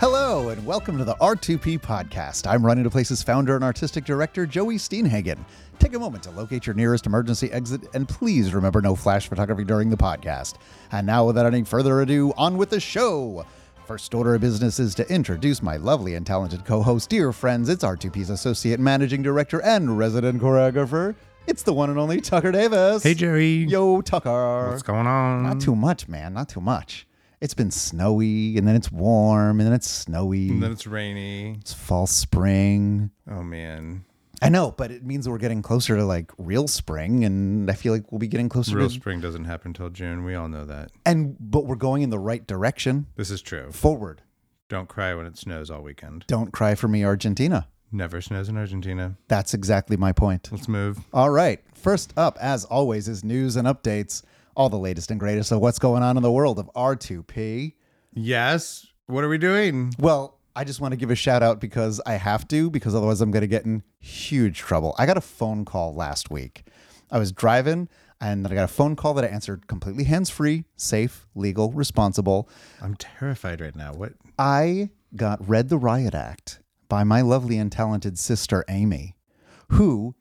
Hello, and welcome to the R2P podcast. I'm Running to Places founder and artistic director Joey Steenhagen. Take a moment to locate your nearest emergency exit, and please remember no flash photography during the podcast. And now, without any further ado, on with the show. First order of business is to introduce my lovely and talented co host, dear friends. It's R2P's associate managing director and resident choreographer. It's the one and only Tucker Davis. Hey, Jerry. Yo, Tucker. What's going on? Not too much, man. Not too much. It's been snowy, and then it's warm, and then it's snowy. And then it's rainy. it's fall spring. Oh man, I know, but it means we're getting closer to like real spring, and I feel like we'll be getting closer to real to spring doesn't happen till June. We all know that. and but we're going in the right direction. This is true. Forward. Don't cry when it snows all weekend. Don't cry for me, Argentina. Never snows in Argentina. That's exactly my point. Let's move. All right. First up, as always, is news and updates. All the latest and greatest of what's going on in the world of R2P. Yes. What are we doing? Well, I just want to give a shout out because I have to, because otherwise I'm going to get in huge trouble. I got a phone call last week. I was driving and then I got a phone call that I answered completely hands free, safe, legal, responsible. I'm terrified right now. What? I got Read the Riot Act by my lovely and talented sister, Amy, who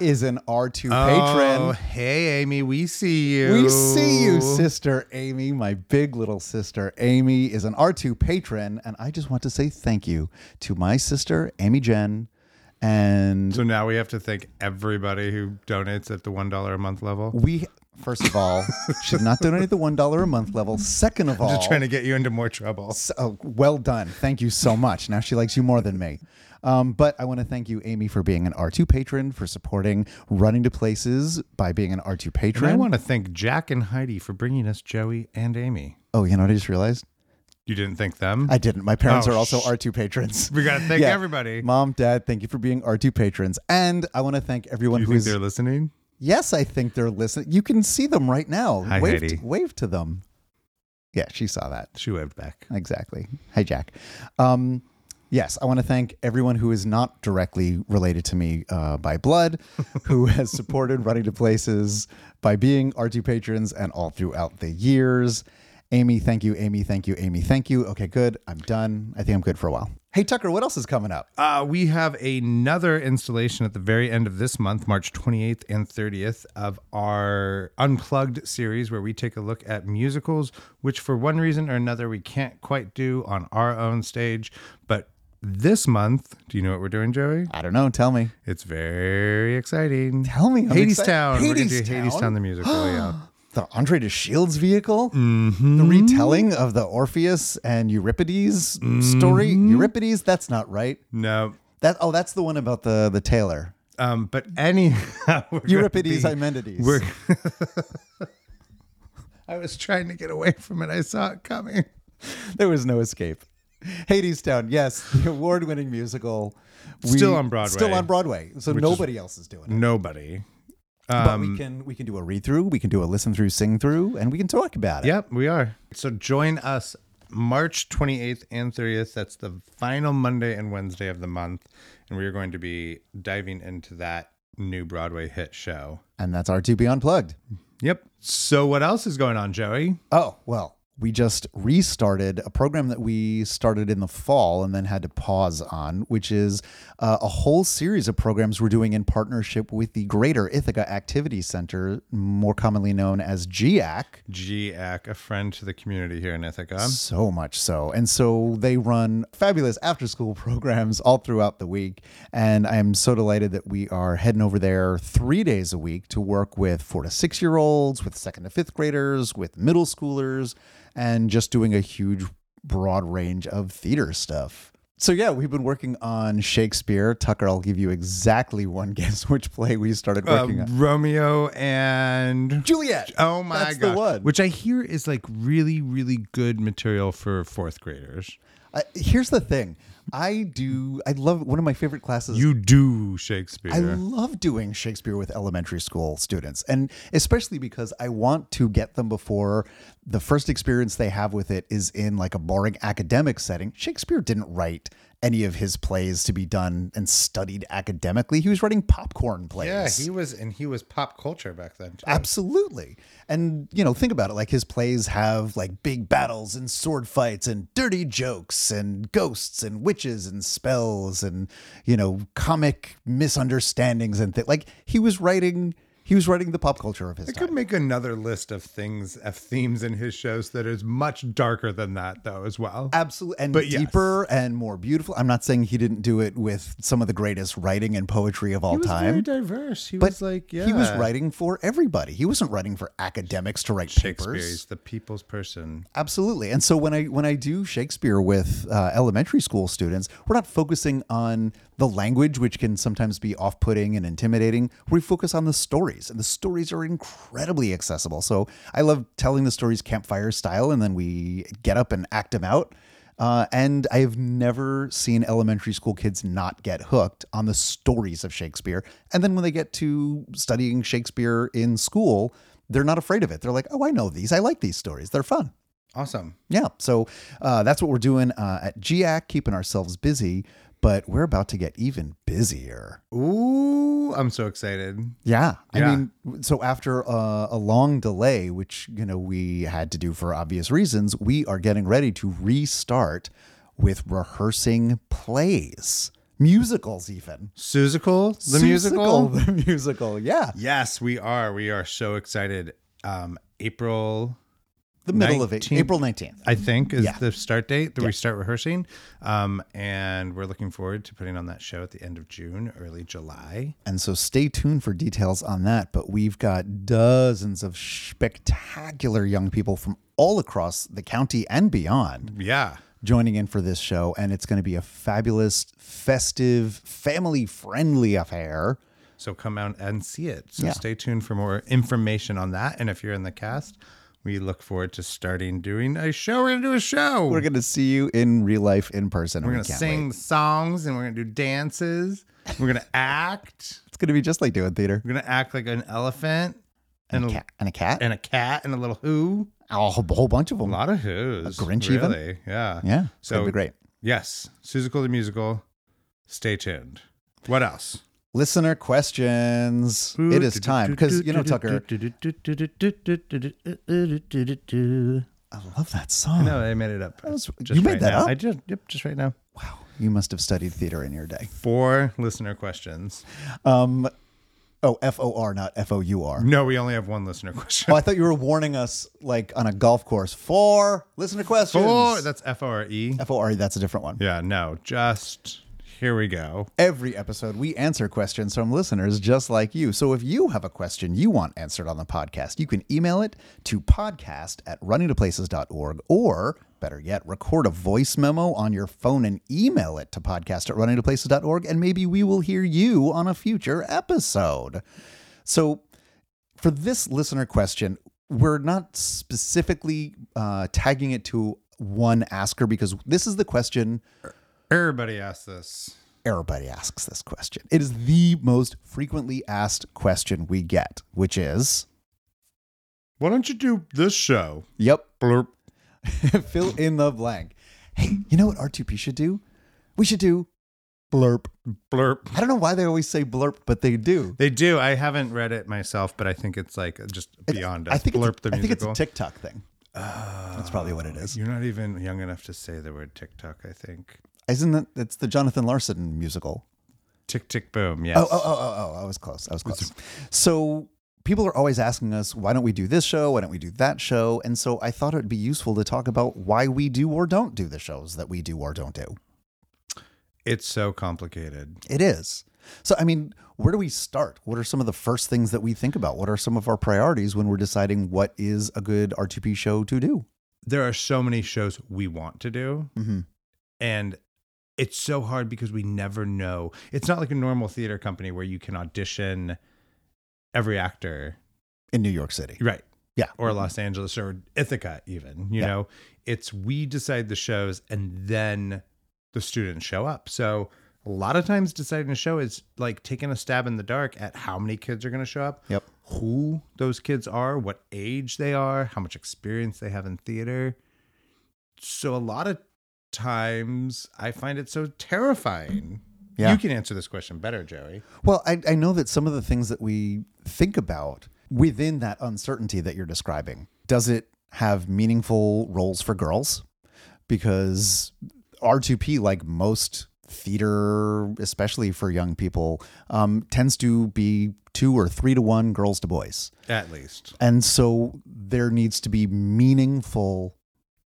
is an R2 Oh, patron. hey Amy, we see you. We see you, sister Amy. My big little sister Amy is an R2 patron, and I just want to say thank you to my sister Amy Jen. And So now we have to thank everybody who donates at the one dollar a month level. we, first of all, should not donate at the one dollar a month level. Second of all, I'm Just trying to get you into more trouble. So, well done. Thank you so much. Now she likes you more than me. Um, but I want to thank you, Amy, for being an R2 patron, for supporting Running to Places by being an R2 And patron. I want to thank Jack and Heidi for bringing us Joey and Amy. oh, you know what I just realized? You didn't thank them? I didn't. My parents Oh, are also sh- R2 patrons. we got to thank Yeah. everybody. Mom, Dad, thank you for being R2 patrons. And I want to thank everyone who's you who think is. they're listening? Yes, I think they're listening. You can see them right now. Hi, wave, Heidi. wave to them. Yeah, she saw that. She waved back. Exactly. Hi, Jack. Um, yes, I want to thank everyone who is not directly related to me uh, by blood, who has supported Running to Places by being R2 patrons and all throughout the years. Amy, thank you. Amy, thank you. Amy, thank you. Okay, good. I'm done. I think I'm good for a while. Hey, Tucker, what else is coming up? Uh, we have another installation at the very end of this month, March 28th and 30th, of our Unplugged series, where we take a look at musicals, which for one reason or another we can't quite do on our own stage. But this month, do you know what we're doing, Joey? I don't know. Tell me. It's very exciting. Tell me. I'm Hades excited. Town. We're gonna do Hadestown? Hades Town the musical, yeah. The Andre de Shields vehicle? Mm-hmm. The retelling of the Orpheus and Euripides story? Mm-hmm. Euripides? That's not right. No. That oh, that's the one about the the tailor. Um, but anyhow, we're Euripides be- Eumenides. We're. I was trying to get away from it. I saw it coming. there was no escape. Hadestown, yes, the award-winning musical. Still on Broadway. Still on Broadway. So Which is- nobody else is doing it. Nobody. but Um, we can we can do a read through, we can do a listen through, sing through, and we can talk about it. Yep, we are. So join us March 28th and 30th. That's the final Monday and Wednesday of the month. And we are going to be diving into that new Broadway hit show. And that's R2P Unplugged. Yep. So what else is going on, Joey? Oh, well, we just restarted a program that we started in the fall and then had to pause on, which is uh, a whole series of programs we're doing in partnership with the Greater Ithaca Activity Center, more commonly known as GIAC. GAC, a friend to the community here in Ithaca. So much so. And so they run fabulous after school programs all throughout the week. And I am so delighted that we are heading over there three days a week to work with four to six year olds, with second to fifth graders, with middle schoolers, and just doing a huge, broad range of theater stuff. So, yeah, we've been working on Shakespeare. Tucker, I'll give you exactly one guess which play we started Uh, working on. Romeo and Juliet. Oh my That's the god! one. Which I hear is like really, really good material for fourth graders. Uh, here's the thing I do, I love one of my favorite classes. You do Shakespeare. I love doing Shakespeare with elementary school students, and especially because I want to get them before the first experience they have with it is in like a boring academic setting. Shakespeare didn't write any of his plays to be done and studied academically. He was writing popcorn plays. Yeah, he was, and he was pop culture back then. Too. Absolutely. And, you know, think about it. Like his plays have like big battles and sword fights and dirty jokes and ghosts and witches and spells and, you know, comic misunderstandings and things. Like he was writing. He was writing the pop culture of his time. I time. could make another list of things, of themes in his shows that is much darker than that, though, as well. Absolutely, and But yes. deeper and more beautiful. I'm not saying he didn't do it with some of the greatest writing and poetry of all he was time. very diverse. He but was like, yeah, he was writing for everybody. He wasn't writing for academics to write Shakespeare. papers. The people's person. Absolutely. And so when I when I do Shakespeare with uh, elementary school students, we're not focusing on the language, which can sometimes be off-putting and intimidating. We focus on the stories, and the stories are incredibly accessible. So I love telling the stories campfire style, and then we get up and act them out. Uh, and I have never seen elementary school kids not get hooked on the stories of Shakespeare. And then when they get to studying Shakespeare in school, they're not afraid of it. They're like, "Oh, I know these. I like these stories. They're fun." Awesome. Yeah. So uh, that's what we're doing uh, at GIAC, keeping ourselves busy, but we're about to get even busier. Ooh, I'm so excited. Yeah. I mean, so after uh, a long delay, which, you know, we had to do for obvious reasons, we are getting ready to restart with rehearsing plays, musicals, even. Seussical, the musical. The musical. Yeah. Yes, we are. We are so excited. Um, April, The middle of it, April 19th. I think, is Yeah. the start date that Yeah. we start rehearsing. Um, and we're looking forward to putting on that show at the end of June, early July. And so stay tuned for details on that. But we've got dozens of spectacular young people from all across the county and beyond Yeah. joining in for this show. And it's going to be a fabulous, festive, family friendly affair. So come out and see it. So Yeah. stay tuned for more information on that. And if you're in the cast, we look forward to starting doing a show. We're gonna do a show. We're going to see you in real life in person. We're gonna can't sing wait. songs and we're gonna do dances. We're gonna act. It's going to be just like doing theater. We're gonna act like an elephant and, And a a cat. And a cat. and a cat and a little who. a whole, bunch of them. A lot of who's. Grinch even? Yeah. Yeah. It's So going to be great. Yes, Seussical the musical. Stay tuned. What else? Listener questions. It is time because, you know, Tucker, I love that song. No, I made it up. was- just you made right that now. up? I just yep, just right now. Wow. You must have studied theater in your day. Four listener questions. Um, oh, F O R, not F O U R. No, we only have one listener question. Oh, I thought you were warning us like on a golf course. Four listener questions. Four. That's F O R E. F O R E. That's a different one. Yeah. No. Just here we go. Every episode, we answer questions from listeners just like you. So if you have a question you want answered on the podcast, you can email it to podcast at runningtoplaces.org or better yet, record a voice memo on your phone and email it to podcast at runningtoplaces.org and maybe we will hear you on a future episode. So for this listener question, we're not specifically uh, tagging it to one asker because this is the question Everybody asks this. everybody asks this question. It is the most frequently asked question we get, which is, Why don't you do this show? yep, Blurp. fill in the blank. Hey, you know what R2P should do? We should do blurp. Blurp. I don't know why they always say blurp, but they do. They do. I haven't read it myself, but I think it's like just beyond us. I think, Blurp it's, the I think it's a TikTok thing. That's probably what it uh, is. You're not even young enough to say the word TikTok. I think. Isn't it? It's the Jonathan Larson musical. Tick tick boom. Yes. Oh, oh, oh, oh, oh, I was close. I was close. So people are always asking us, why don't we do this show? Why don't we do that show? And so I thought it would be useful to talk about why we do or don't do the shows that we do or don't do. It's so complicated. It is. So, I mean, where do we start? What are some of the first things that we think about? What are some of our priorities when we're deciding what is a good R2P show to do? There are so many shows we want to do, Mm-hmm. and it's so hard because we never know. It's not like a normal theater company where you can audition every actor, In New York City. right? Yeah. Or Los Angeles or Ithaca, even. You Yeah. know, it's we decide the shows and then the students show up. So a lot of times deciding a show is like taking a stab in the dark at how many kids are going to show up, Yep. who those kids are, what age they are, how much experience they have in theater. So a lot of times I find it so terrifying. Yeah. You can answer this question better, Joey. Well, I, I know that some of the things that we think about within that uncertainty that you're describing, does it have meaningful roles for girls? Because R2P, like most theater, especially for young people, um, tends to be two or three to one girls to boys. At least. And so there needs to be meaningful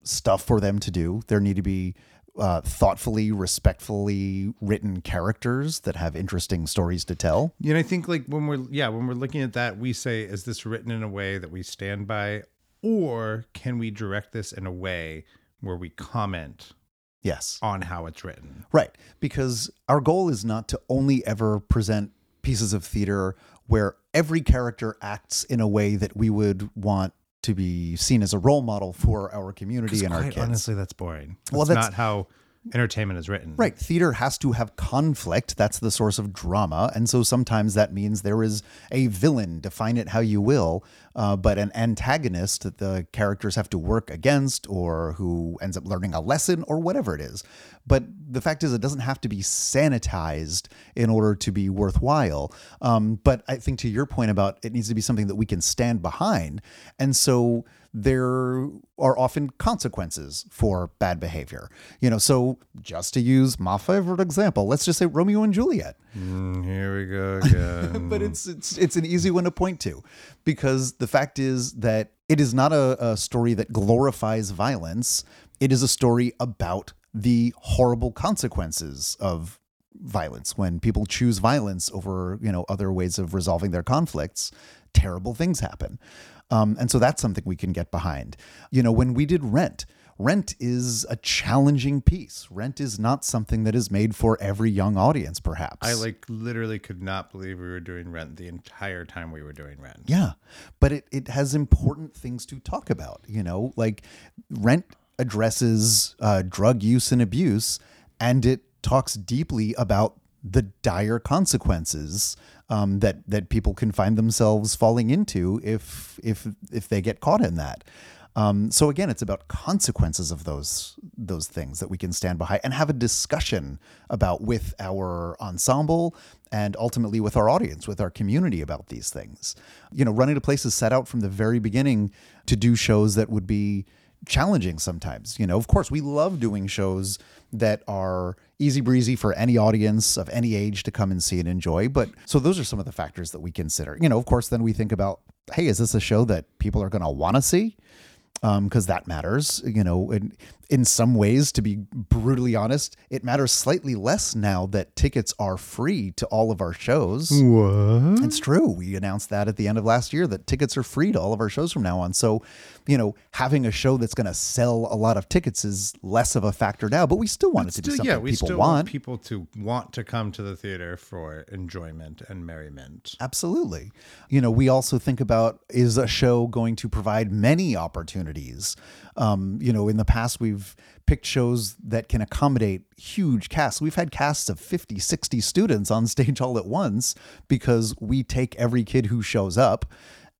stuff for them to do. There need to be uh, thoughtfully, respectfully written characters that have interesting stories to tell. You know, I think like when we're yeah, when we're looking at that, we say, is this written in a way that we stand by, or can we direct this in a way where we comment Yes. on how it's written? Right. Because our goal is not to only ever present pieces of theater where every character acts in a way that we would want to be seen as a role model for our community and our kids. honestly, that's boring. That's, Well, that's- not how entertainment is written. Right. Theater has to have conflict. That's the source of drama. And so sometimes that means there is a villain, define it how you will, uh, but an antagonist that the characters have to work against or who ends up learning a lesson or whatever it is. But the fact is, it doesn't have to be sanitized in order to be worthwhile. Um, but I think to your point about it needs to be something that we can stand behind. And so there are often consequences for bad behavior. You know, so just to use my favorite example, let's just say Romeo and Juliet. Mm, here we go again. But it's it's it's an easy one to point to because the fact is that it is not a, a story that glorifies violence. It is a story about the horrible consequences of violence when people choose violence over you know other ways of resolving their conflicts terrible things happen um, and so that's something we can get behind you know when we did rent rent is a challenging piece rent is not something that is made for every young audience perhaps I like literally could not believe we were doing Rent the entire time we were doing Rent. Yeah, but it, it has important things to talk about. You know, like Rent addresses uh, drug use and abuse, and it talks deeply about the dire consequences um, that that people can find themselves falling into if if if they get caught in that. Um, so again, it's about consequences of those those things that we can stand behind and have a discussion about with our ensemble and ultimately with our audience, with our community about these things. You know, running to places set out from the very beginning to do shows that would be challenging sometimes. You know, of course, we love doing shows that are easy breezy for any audience of any age to come and see and enjoy. But so those are some of the factors that we consider. You know, of course, then we think about, hey, is this a show that people are going to want to see? Um, because that matters. You know, in, in some ways, to be brutally honest, it matters slightly less now that tickets are free to all of our shows. What? It's true. We announced that at the end of last year that tickets are free to all of our shows from now on. So, you know, having a show that's going to sell a lot of tickets is less of a factor now, but we still want it to be something yeah, we people still want. people to want to come to the theater for enjoyment and merriment. Absolutely. You know, we also think about is a show going to provide many opportunities? Um, you know, in the past, we've picked shows that can accommodate huge casts. We've had casts of 50, 60 students on stage all at once because we take every kid who shows up.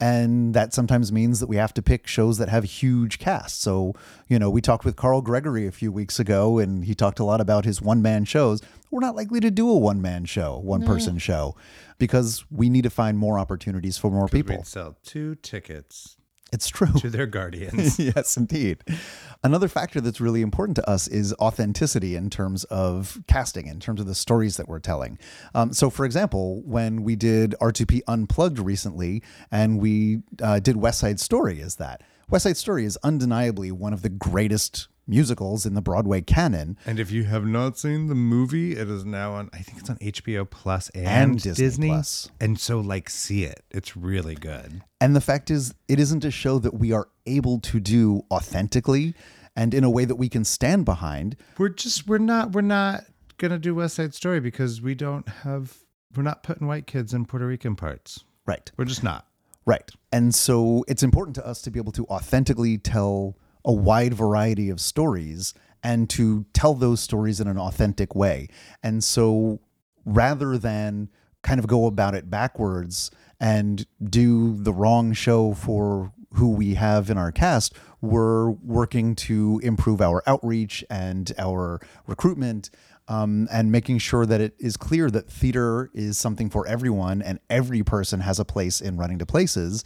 And that sometimes means that we have to pick shows that have huge casts. So, you know, we talked with Carl Gregory a few weeks ago, and he talked a lot about his one man shows. We're not likely to do a one man show, one person show, because we need to find more opportunities for more people. We'd sell two tickets It's true. to their guardians. yes, indeed. Another factor that's really important to us is authenticity in terms of casting, in terms of the stories that we're telling. Um, so, for example, when we did R2P Unplugged recently and we uh, did West Side Story, is that West Side Story is undeniably one of the greatest musicals in the Broadway canon. and if you have not seen the movie, it is now on. I think it's on HBO Plus and, And Disney Plus. And so, like, see it. It's really good. And the fact is, it isn't a show that we are able to do authentically and in a way that we can stand behind. We're just we're not we're not gonna do West Side Story because we don't have we're not putting white kids in Puerto Rican parts. Right. We're just not. Right. And so it's important to us to be able to authentically tell a wide variety of stories and to tell those stories in an authentic way. And so rather than kind of go about it backwards and do the wrong show for who we have in our cast, we're working to improve our outreach and our recruitment. Um, and making sure that it is clear that theater is something for everyone and every person has a place in running to places.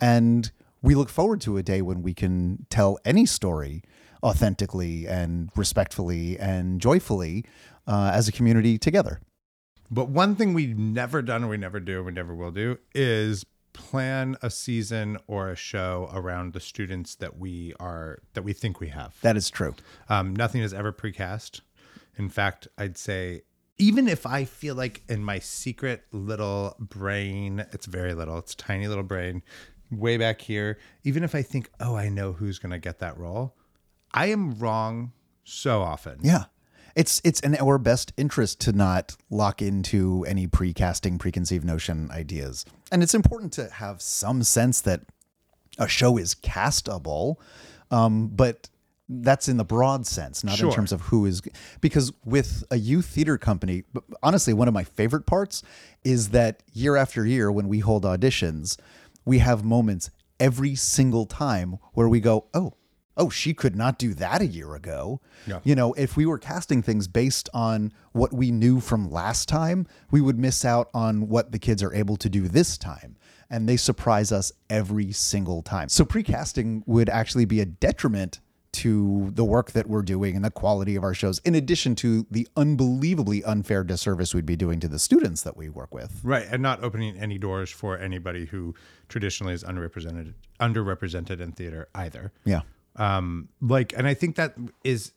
And we look forward to a day when we can tell any story authentically and respectfully and joyfully uh, as a community together. But one thing we've never done, or we never do, we never will do, is plan a season or a show around the students that we are that we think we have. That is true. Um, nothing is ever precast. In fact, I'd say even if I feel like in my secret little brain, it's very little, it's tiny little brain, way back here, even if I think, oh, I know who's going to get that role, I am wrong so often. Yeah. It's it's in our best interest to not lock into any precasting, preconceived notion ideas. And it's important to have some sense that a show is castable, um, but that's in the broad sense, not Sure. in terms of who is because with a youth theater company, honestly, one of my favorite parts is that year after year when we hold auditions, we have moments every single time where we go, "Oh, oh, she could not do that a year ago." Yeah. You know, if we were casting things based on what we knew from last time, we would miss out on what the kids are able to do this time. And they surprise us every single time. So precasting would actually be a detriment to the work that we're doing and the quality of our shows, in addition to the unbelievably unfair disservice we'd be doing to the students that we work with. Right, and not opening any doors for anybody who traditionally is underrepresented underrepresented in theater either. Yeah. um like and i think that is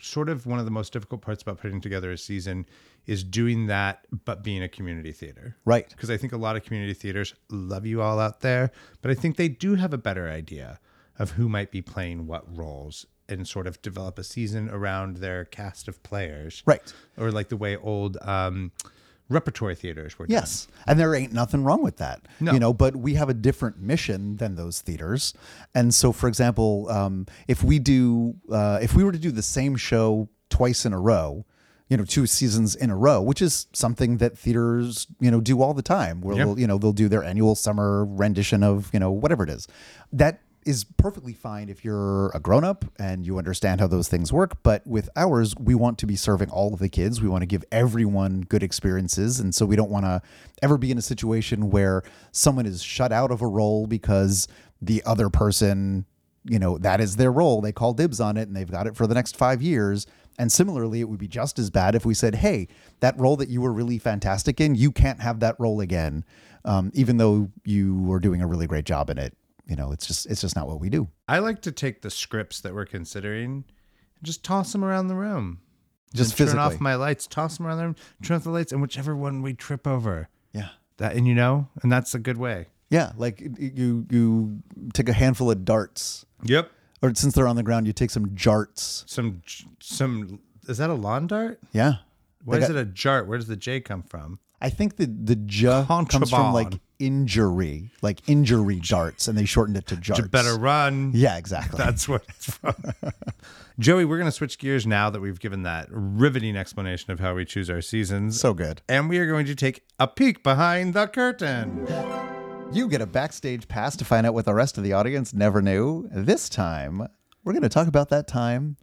sort of one of the most difficult parts about putting together a season is doing that but being a community theater Right. because i think a lot of community theaters love you all out there but i think they do have a better idea of who might be playing what roles and sort of develop a season around their cast of players Right. or like the way old um repertory theaters were done. Yes. And there ain't nothing wrong with that. No. You know, but we have a different mission than those theaters. And so, for example, um, if we do, uh, if we were to do the same show twice in a row, you know, two seasons in a row, which is something that theaters, you know, do all the time, where Yeah. they'll, you know, they'll do their annual summer rendition of, you know, whatever it is. That is perfectly fine if you're a grown up and you understand how those things work. But with ours, we want to be serving all of the kids. We want to give everyone good experiences. And so we don't want to ever be in a situation where someone is shut out of a role because the other person, you know, that is their role. They call dibs on it and they've got it for the next five years. And similarly, it would be just as bad if we said, hey, that role that you were really fantastic in, you can't have that role again, um, even though you were doing a really great job in it. You know, it's just it's just not what we do. I like to take the scripts that we're considering and just toss them around the room. Just And turn off my lights, toss them around the room, turn off the lights, and whichever one we trip over. Yeah. That and you know, and that's a good way. Yeah, like you you take a handful of darts, Yep. or since they're on the ground, you take some jarts. Some some is that a lawn dart? Yeah, Why They is it a jart? Where does the J come from? I think the the J comes from like injury, like injury darts, and they shortened it to jarts. You better run. Yeah, exactly. That's what it's from. Joey, we're going to switch gears now that we've given that riveting explanation of how we choose our seasons. so good. and we are going to take a peek behind the curtain. You get a backstage pass to find out what the rest of the audience never knew. This time, we're going to talk about that time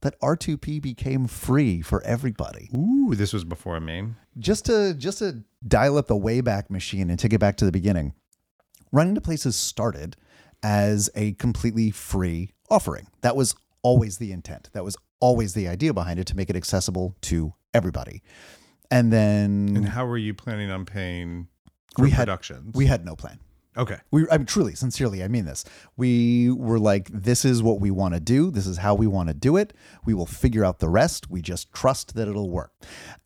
that R2P became free for everybody. Ooh, this was before me. just to just to dial up the wayback machine and take it back to the beginning running to places started as a completely free offering. That was always the intent. That was always the idea behind it to make it accessible to everybody. And then And how were you planning on paying for We had- we had no plan okay. we i'm truly sincerely i mean this. We were like this is what we want to do. This is how we want to do it. We will figure out the rest. We just trust that it'll work.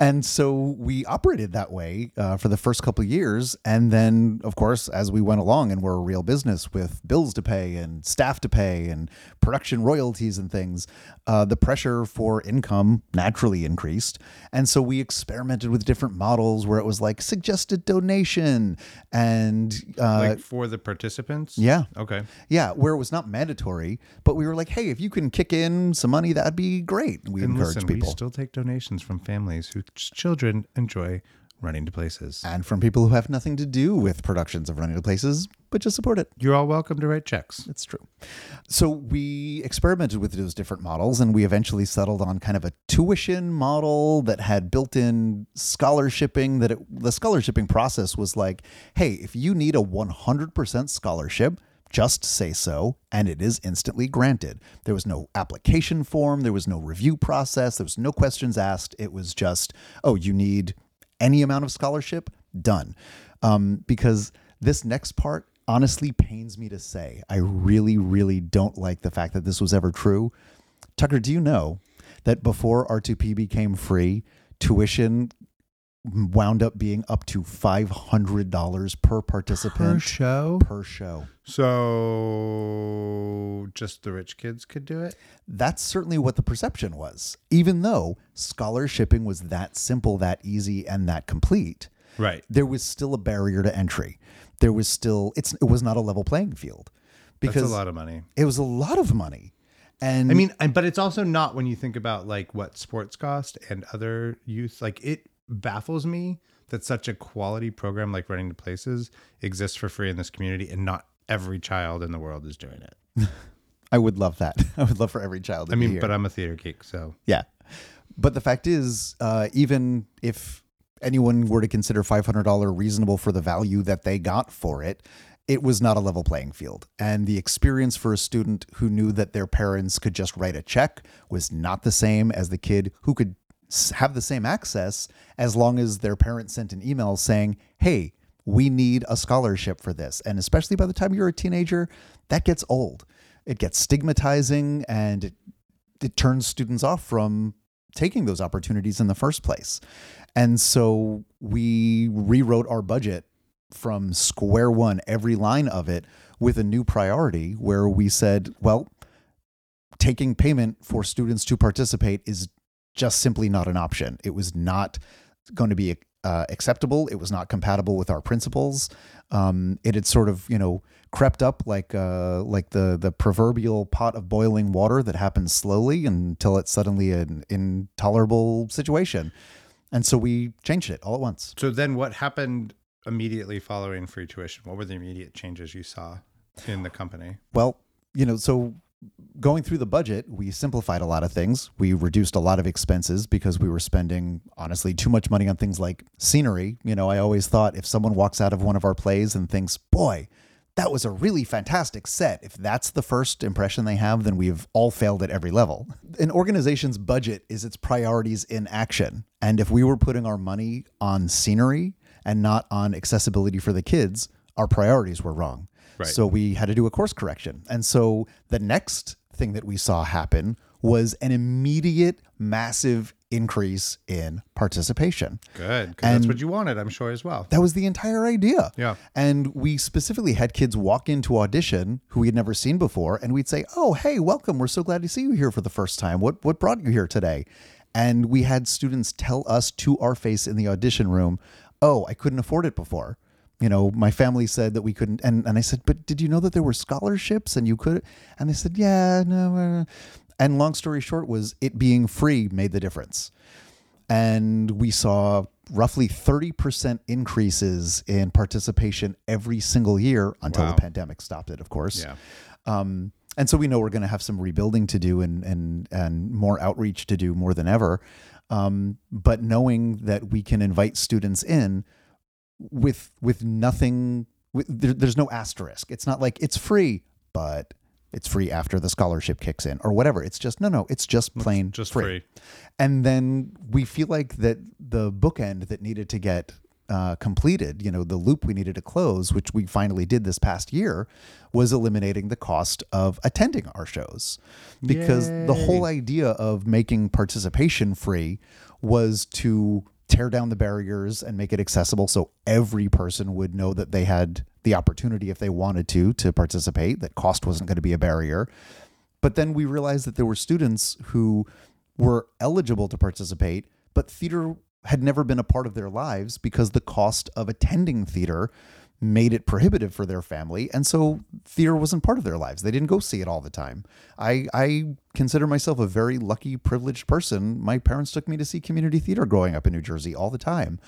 And so we operated that way uh, for the first couple of years. And then of course as we went along and we're a real business with bills to pay and staff to pay and production royalties and things uh, the pressure for income naturally increased. And so we experimented with different models where it was like suggested donation and uh, Like for the participants? yeah. Okay. Yeah, where it was not mandatory, but we were like, hey, if you can kick in some money, that'd be great. We And encourage listen, people. we still take donations from families whose children enjoy running to places. and from people who have nothing to do with productions of Running to Places, but just support it. You're all welcome to write checks. It's true. So we experimented with those different models and we eventually settled on kind of a tuition model that had built in scholarshiping that it, the scholarshiping process was like, hey, if you need a 100% scholarship, just say so, and it is instantly granted. There was no application form, there was no review process, there was no questions asked. It was just, oh, you need any amount of scholarship, done. Um, because this next part honestly pains me to say. I really, really don't like the fact that this was ever true. Tucker, do you know that before R2P became free, tuition wound up being up to $500 per participant Per show? per show? So just the rich kids could do it? That's certainly what the perception was. Even though scholarshiping was that simple, that easy, and that complete, Right. there was still a barrier to entry. There was still it's it was not a level playing field That's because a lot of money. it was a lot of money. And I mean, but it's also not when you think about like what sports cost and other youth. Like it baffles me that such a quality program like Running to Places exists for free in this community, and not every child in the world is doing it. I would love that. I would love for every child to I mean, but I'm a theater geek, so Yeah. But the fact is, uh, even if anyone were to consider $500 reasonable for the value that they got for it, it was not a level playing field. And the experience for a student who knew that their parents could just write a check was not the same as the kid who could have the same access as long as their parents sent an email saying, hey, we need a scholarship for this. And especially by the time you're a teenager, that gets old. It gets stigmatizing and it it turns students off from taking those opportunities in the first place. And so we rewrote our budget from square one, every line of it, with a new priority where we said, well, taking payment for students to participate is just simply not an option. It was not going to be uh, acceptable. It was not compatible with our principles. Um, it had sort of, you know, crept up like uh, like the the proverbial pot of boiling water that happens slowly until it's suddenly an intolerable situation. And so we changed it all at once. so then what happened immediately following free tuition? What were the immediate changes you saw in the company? Well, you know, so going through the budget, we simplified a lot of things. We reduced a lot of expenses because we were spending, honestly, too much money on things like scenery. You know, I always thought if someone walks out of one of our plays and thinks, boy, that was a really fantastic set. If that's the first impression they have, then we've all failed at every level. An organization's budget is its priorities in action. And if we were putting our money on scenery and not on accessibility for the kids, our priorities were wrong. Right. So we had to do a course correction. And so the next thing that we saw happen was an immediate massive increase in participation. Good, because that's what you wanted, I'm sure as well. That was the entire idea. Yeah. And we specifically had kids walk into audition who we had never seen before, and we'd say, "Oh, hey, welcome. We're so glad to see you here for the first time. What what brought you here today?" And we had students tell us to our face in the audition room, "Oh, I couldn't afford it before." You know, my family said that we couldn't, and, and I said, "But did you know that there were scholarships and you could?" And they said, "Yeah, no." uh." And long story short was it being free made the difference and we saw roughly 30% increases in participation every single year until Wow. the pandemic stopped it of course Yeah. um, and so we know we're going to have some rebuilding to do and and and more outreach to do more than ever um, but knowing that we can invite students in with with nothing with, there, there's no asterisk it's not like it's free but it's free after the scholarship kicks in or whatever it's just no no it's just plain Just free free. and then we feel like that the bookend that needed to get uh, completed, you know, the loop we needed to close, which we finally did this past year, was eliminating the cost of attending our shows. Because the whole idea of making participation free was to tear down the barriers and make it accessible so every person would know that they had the opportunity if they wanted to to participate that cost wasn't going to be a barrier. But then we realized that there were students who were eligible to participate, but theater had never been a part of their lives because the cost of attending theater made it prohibitive for their family. And so theater wasn't part of their lives. They didn't go see it all the time. I, I consider myself a very lucky, privileged person. My parents took me to see community theater growing up in New Jersey all the time.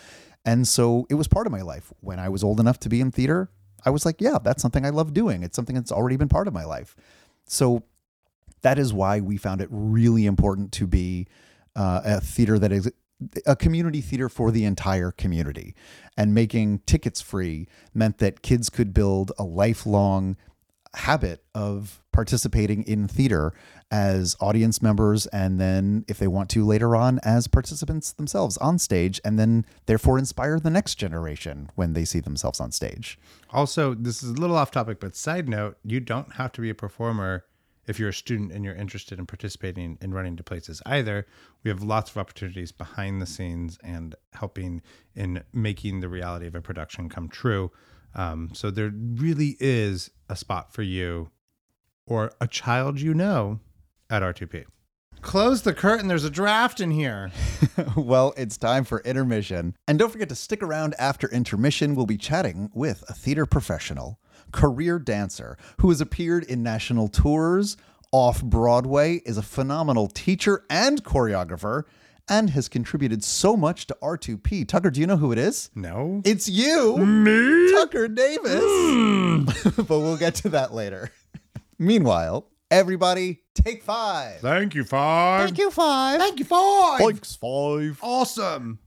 And so it was part of my life. When I was old enough to be in theater, I was like, yeah, that's something I love doing. It's something that's already been part of my life. So that is why we found it really important to be uh, a theater that is a community theater for the entire community. And making tickets free meant that kids could build a lifelong habit of participating in theater as audience members and then if they want to later on as participants themselves on stage and then therefore inspire the next generation when they see themselves on stage. Also, this is a little off topic, but side note, you don't have to be a performer if you're a student and you're interested in participating in running to places either. We have lots of opportunities behind the scenes and helping in making the reality of a production come true. Um, so there really is a spot for you or a child you know at R2P. Close the curtain. There's a draft in here. well, it's time for intermission. And don't forget to stick around after intermission. We'll be chatting with a theater professional, career dancer who has appeared in national tours, off Broadway, is a phenomenal teacher and choreographer, and has contributed so much to R2P. Tucker, do you know who it is? No. It's you, Me? Tucker Davis. Hmm. but we'll get to that later. Meanwhile, everybody, take five. Thank you, Five. Thank you, five. Thank you, Five. Thanks, five. Awesome.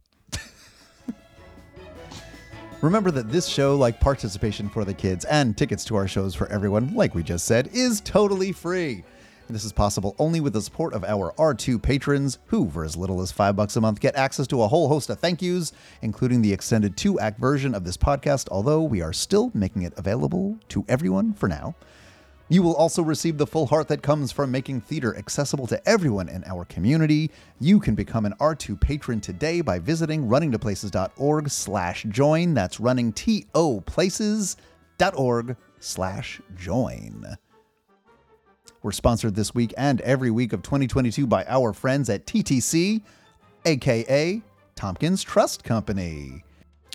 Remember that this show, like participation for the kids and tickets to our shows for everyone, like we just said, is totally free. And this is possible only with the support of our R2 patrons, who, for as little as five bucks a month, get access to a whole host of thank yous, including the extended two act version of this podcast, although we are still making it available to everyone for now. You will also receive the full heart that comes from making theater accessible to everyone in our community. You can become an R2 patron today by visiting runningtoplaces.org slash join. That's running T-O places.org slash join. We're sponsored this week and every week of 2022 by our friends at TTC, aka Tompkins Trust Company.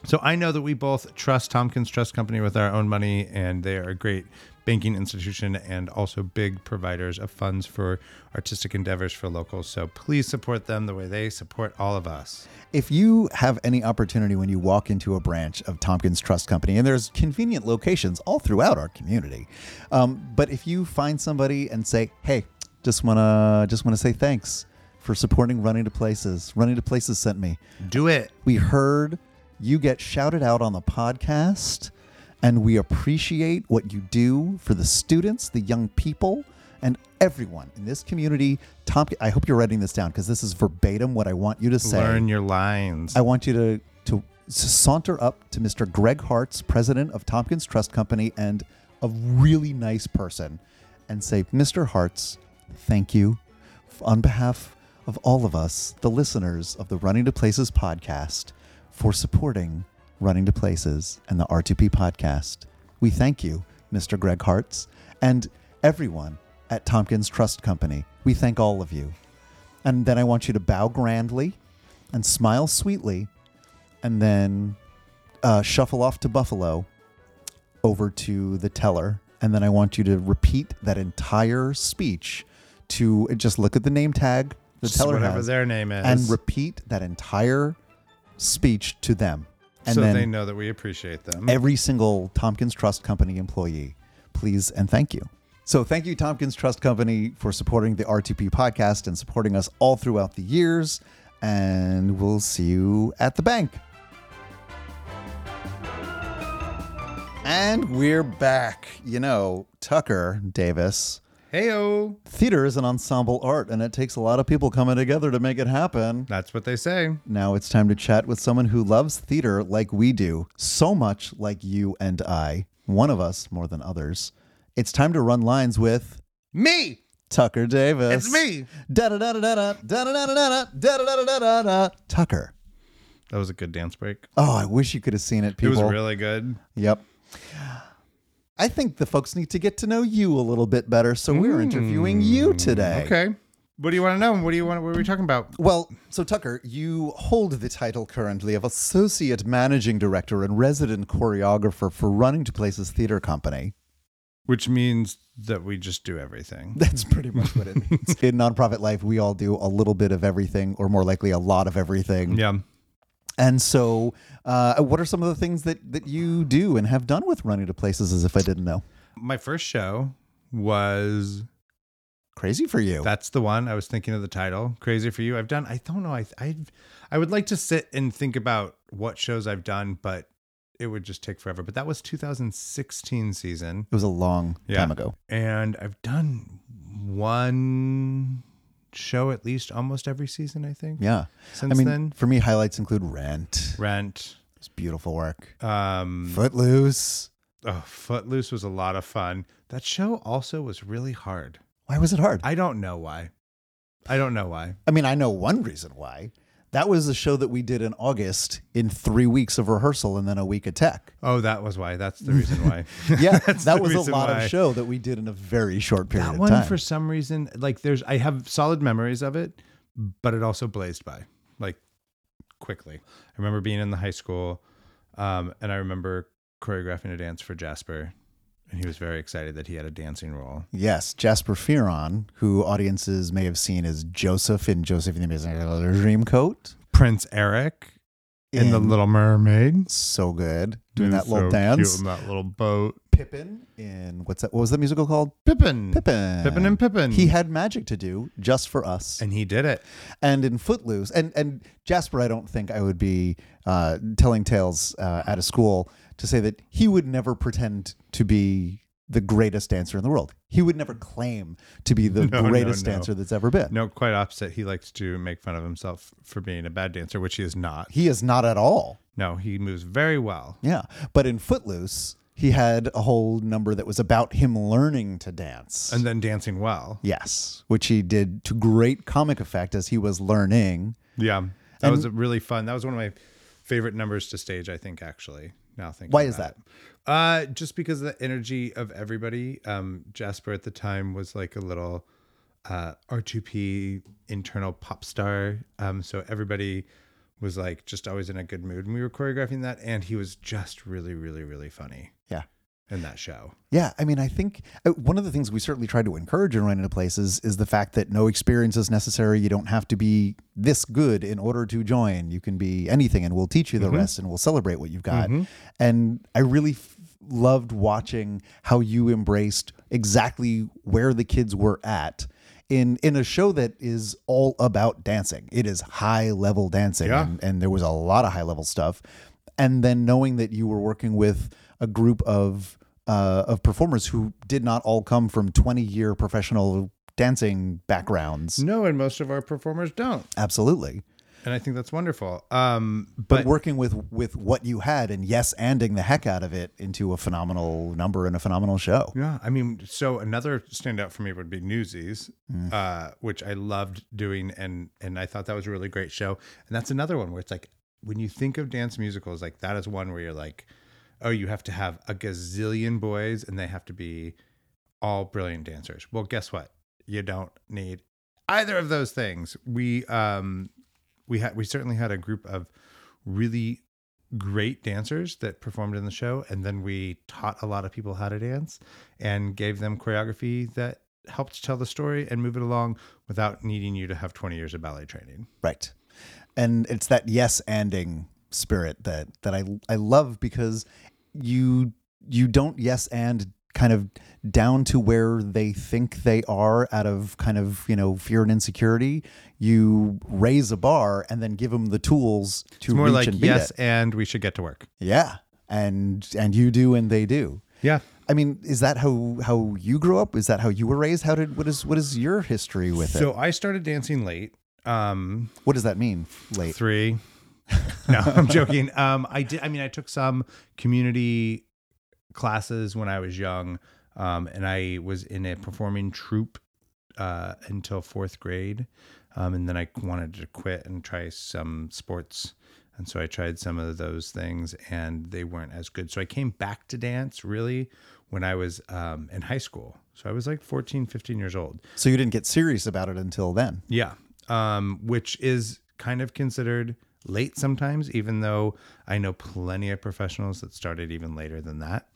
So I know that we both trust Tompkins Trust Company with our own money, and they are a great banking institution and also big providers of funds for artistic endeavors for locals. So please support them the way they support all of us. If you have any opportunity when you walk into a branch of Tompkins Trust Company, and there's convenient locations all throughout our community, um, but if you find somebody and say, "Hey, just wanna just wanna say thanks for supporting Running to Places. Running to Places sent me. Do it. We heard you get shouted out on the podcast, and we appreciate what you do for the students, the young people, and everyone in this community. Tom, I hope you're writing this down because this is verbatim what I want you to say. Learn your lines. I want you to to saunter up to Mr. Greg Hartz, president of Tompkins Trust Company, and a really nice person, and say, Mr. Hartz, thank you on behalf of all of us, the listeners of the Running to Places podcast, for supporting Running to Places and the R2P podcast. We thank you, Mr. Greg Hartz, and everyone at Tompkins Trust Company. We thank all of you. And then I want you to bow grandly and smile sweetly and then uh, shuffle off to Buffalo over to the teller. And then I want you to repeat that entire speech to just look at the name tag the Just teller whatever has their name is. and repeat that entire speech to them. And so they know that we appreciate them. every single Tompkins Trust Company employee, please and thank you. So, thank you, Tompkins Trust Company, for supporting the RTP podcast and supporting us all throughout the years. And we'll see you at the bank. And we're back. You know, Tucker Davis, Heyo. theater is an ensemble art, and it takes a lot of people coming together to make it happen. That's what they say. Now it's time to chat with someone who loves theater like we do, so much like you and I, one of us more than others. It's time to run lines with Me. Tucker Davis. It's me. Da da da da da da da da da da da da da da da. Tucker. That was a good dance break. Oh, I wish you could have seen it, people. It was really good. Yep. I think the folks need to get to know you a little bit better, so we're hmm. interviewing you today. Okay. What do you want to know? What do you want? What are we talking about? Well, so Tucker, you hold the title currently of Associate Managing Director and Resident Choreographer for Running to Places Theater Company. Which means that we just do everything. That's pretty much what it means. In nonprofit life, we all do a little bit of everything, or more likely, a lot of everything. Yeah. And so, uh, what are some of the things that that you do and have done with running to places? As if I didn't know. My first show was Crazy for you. that's the one I was thinking of the title. Crazy for you. I've done. I don't know. I I I would like to sit and think about what shows I've done, but it would just take forever. But that was 2016 season, it was a long Yeah. time ago. and I've done one show at least almost every season. I think. Yeah. Since I mean, then, for me, highlights include Rent. Rent. It's beautiful work. Um, Footloose. oh, Footloose was a lot of fun. That show also was really hard. Why was it hard? I don't know why. I don't know why. I mean, I know one reason why. That was the show that we did in August in three weeks of rehearsal and then a week of tech. Oh, that was why. That's the reason why. Yeah, that was a lot why. of show that we did in a very short period of time. That of one, time. for some reason, like there's, I have solid memories of it, but it also blazed by, like quickly. I remember being in the high school, um, and I remember choreographing a dance for Jasper, and he was very excited that he had a dancing role. yes, Jasper Fearon, who audiences may have seen as Joseph in Joseph and the Amazing Dreamcoat. Prince Eric in, The Little Mermaid, So good. Doing that was little so dance. cute in that little boat. Pippin in what's that? What was that musical called? Pippin, Pippin. Pippin and Pippin. He had magic to do just for us. and he did it. and in Footloose, and and Jasper, I don't think I would be uh, telling tales uh, at a school to say that he would never pretend to be the greatest dancer in the world. He would never claim to be the No, no, greatest no. dancer that's ever been. No, quite opposite. He likes to make fun of himself for being a bad dancer, which he is not. He is not at all. No, he moves very well. Yeah, but in Footloose, he had a whole number that was about him learning to dance. And then dancing well. yes, which he did to great comic effect as he was learning. Yeah. That And- was really fun. That was one of my favorite numbers to stage, I think, actually. Now thinking Why is that? it. Uh just because of the energy of everybody. Um Jasper at the time was like a little uh R2P internal pop star. Um so everybody was like just always in a good mood and we were choreographing that and he was just really really really funny. In that show. Yeah, I mean, I think uh, one of the things we certainly try to encourage in running into places is the fact that no experience is necessary. You don't have to be this good in order to join. You can be anything, and we'll teach you the rest, and we'll celebrate what you've got. And I really f- loved watching how you embraced exactly where the kids were at. In, in a show that is all about dancing, it is high level dancing, Yeah. and, and there was a lot of high level stuff. And then knowing that you were working with a group of uh, of performers who did not all come from 20 year professional dancing backgrounds. No, and most of our performers don't. Absolutely. And I think that's wonderful. Um But, but, working with with what you had and yes anding the heck out of it into a phenomenal number and a phenomenal show. Yeah, I mean, so another standout for me would be Newsies, uh, which I loved doing, and and I thought that was a really great show. And that's another one where it's like when you think of dance musicals, like that is one where you're like, oh, you have to have a gazillion boys, and they have to be all brilliant dancers. Well, guess what? You don't need either of those things. We um we had we certainly had a group of really great dancers that performed in the show and then we taught a lot of people how to dance and gave them choreography that helped tell the story and move it along without needing you to have 20 years of ballet training Right. And it's that yes anding spirit that that I I love because you you don't yes and kind of down to where they think they are out of kind of, you know, fear and insecurity. You raise a bar and then give them the tools to it's more reach like and beat yes it. and we should get to work Yeah. And and you do and they do. yeah I mean, is that how how you grew up? Is that how you were raised? How did what is what is your history with it? so i started dancing late um What does that mean? Late. three no i'm joking um i did i mean i took some community classes when i was young um and i was in a performing troupe uh until fourth grade um and then i wanted to quit and try some sports and so i tried some of those things and they weren't as good so i came back to dance really when i was um in high school so i was like 14 15 years old So you didn't get serious about it until then. yeah. Um, which is kind of considered late sometimes, even though I know plenty of professionals that started even later than that.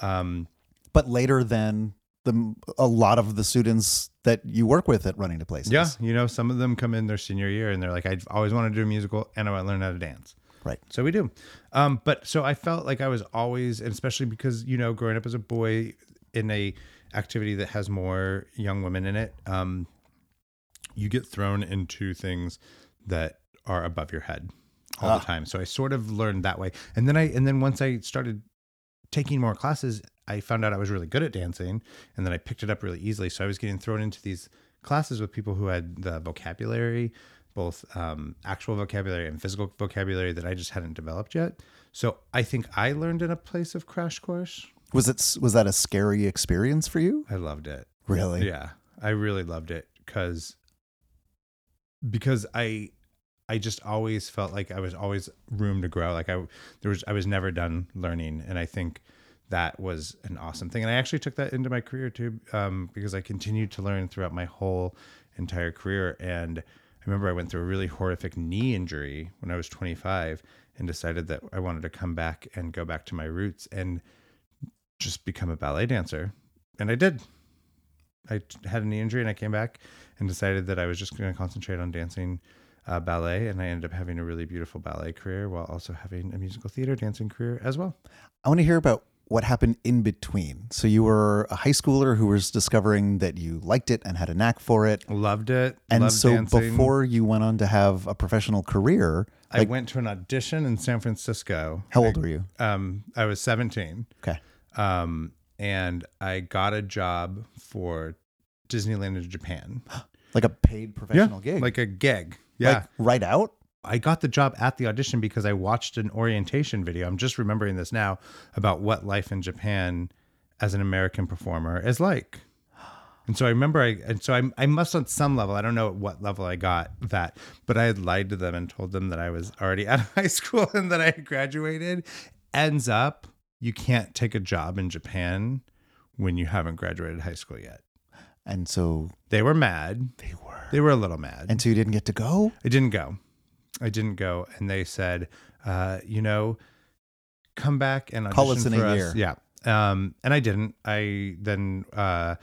Um, but later than the a lot of the students that you work with at running to places. yeah, you know, some of them come in their senior year and they're like, I've always wanted to do a musical and I want to learn how to dance. Right. So we do. Um, but so I felt like I was always, and especially because you know, growing up as a boy in a activity that has more young women in it, um, you get thrown into things that are above your head all Ah. the time. So I sort of learned that way, and then I, and then once I started taking more classes, I found out I was really good at dancing, and then I picked it up really easily. So I was getting thrown into these classes with people who had the vocabulary, both um, actual vocabulary and physical vocabulary that I just hadn't developed yet. So I think I learned in a place of crash course. Was it was that a scary experience for you? I loved it. Really? Yeah, I really loved it because because I I just always felt like I was always room to grow. Like I there was I was never done learning, and I think that was an awesome thing. And I actually took that into my career too, um, because I continued to learn throughout my whole entire career. And I remember I went through a really horrific knee injury when I was 25, and decided that I wanted to come back and go back to my roots and just become a ballet dancer, and I did. I had a knee injury and I came back and decided that I was just going to concentrate on dancing uh, ballet. And I ended up having a really beautiful ballet career while also having a musical theater dancing career as well. I want to hear about what happened in between. So you were a high schooler who was discovering that you liked it and had a knack for it. Loved it. And loved so dancing. before you went on to have a professional career, I went to an audition in San Francisco. how old were you? Um, I was 17. Okay. Um, and I got a job for Disneyland in Japan. Like a paid professional gig. Like a gig. Yeah. Like right out? I got the job at the audition because I watched an orientation video. I'm just remembering this now about what life in Japan as an American performer is like. And so I remember I and so I I must on some level, I don't know at what level I got that, but I had lied to them and told them that I was already out of high school and that I had graduated. Ends up you can't take a job in Japan when you haven't graduated high school yet. And so They were mad. they were. They were a little mad. And so you didn't get to go? I didn't go. I didn't go, and they said, uh, you know, come back and Call audition us in for a year. Yeah, um, and I didn't. I then uh,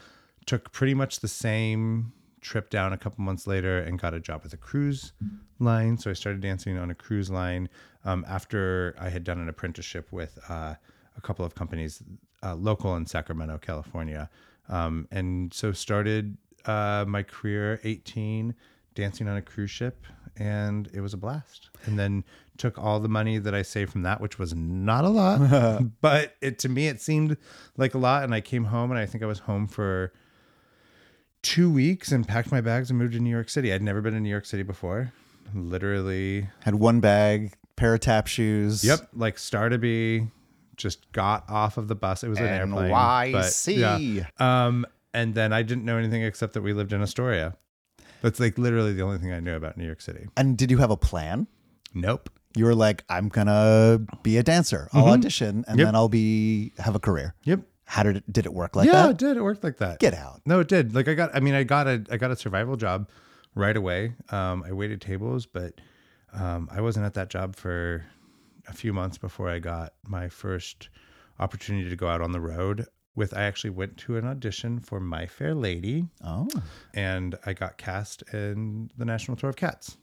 took pretty much the same trip down a couple months later and got a job with a cruise line. So I started dancing on a cruise line um, after I had done an apprenticeship with uh, a couple of companies uh, local in Sacramento, California, um, and so started uh, my career 18 dancing on a cruise ship and it was a blast. And then took all the money that i saved from that which was not a lot but it to me it seemed like a lot. And i came home and i think i was home for two weeks and packed my bags and moved to new york city. I'd never been in new york city before. Literally Had one bag, pair of tap shoes. yep like star to be just got off of the bus it was an airplane but, NYC. yeah. um and then i didn't know anything except that we lived in astoria that's like literally the only thing i knew about new york city And did you have a plan? nope You were like, I'm gonna be a dancer. I'll audition and Mm-hmm. Yep. then I'll be have a career. yep How did it did it work like yeah, that? it did. It worked like that. Get out. No, it did. Like I got. I mean, I got a. I got a survival job right away. Um, I waited tables, but um, I wasn't at that job for a few months before I got my first opportunity to go out on the road. With I actually went to an audition for My Fair Lady, Oh. and I got cast in the National Tour of Cats.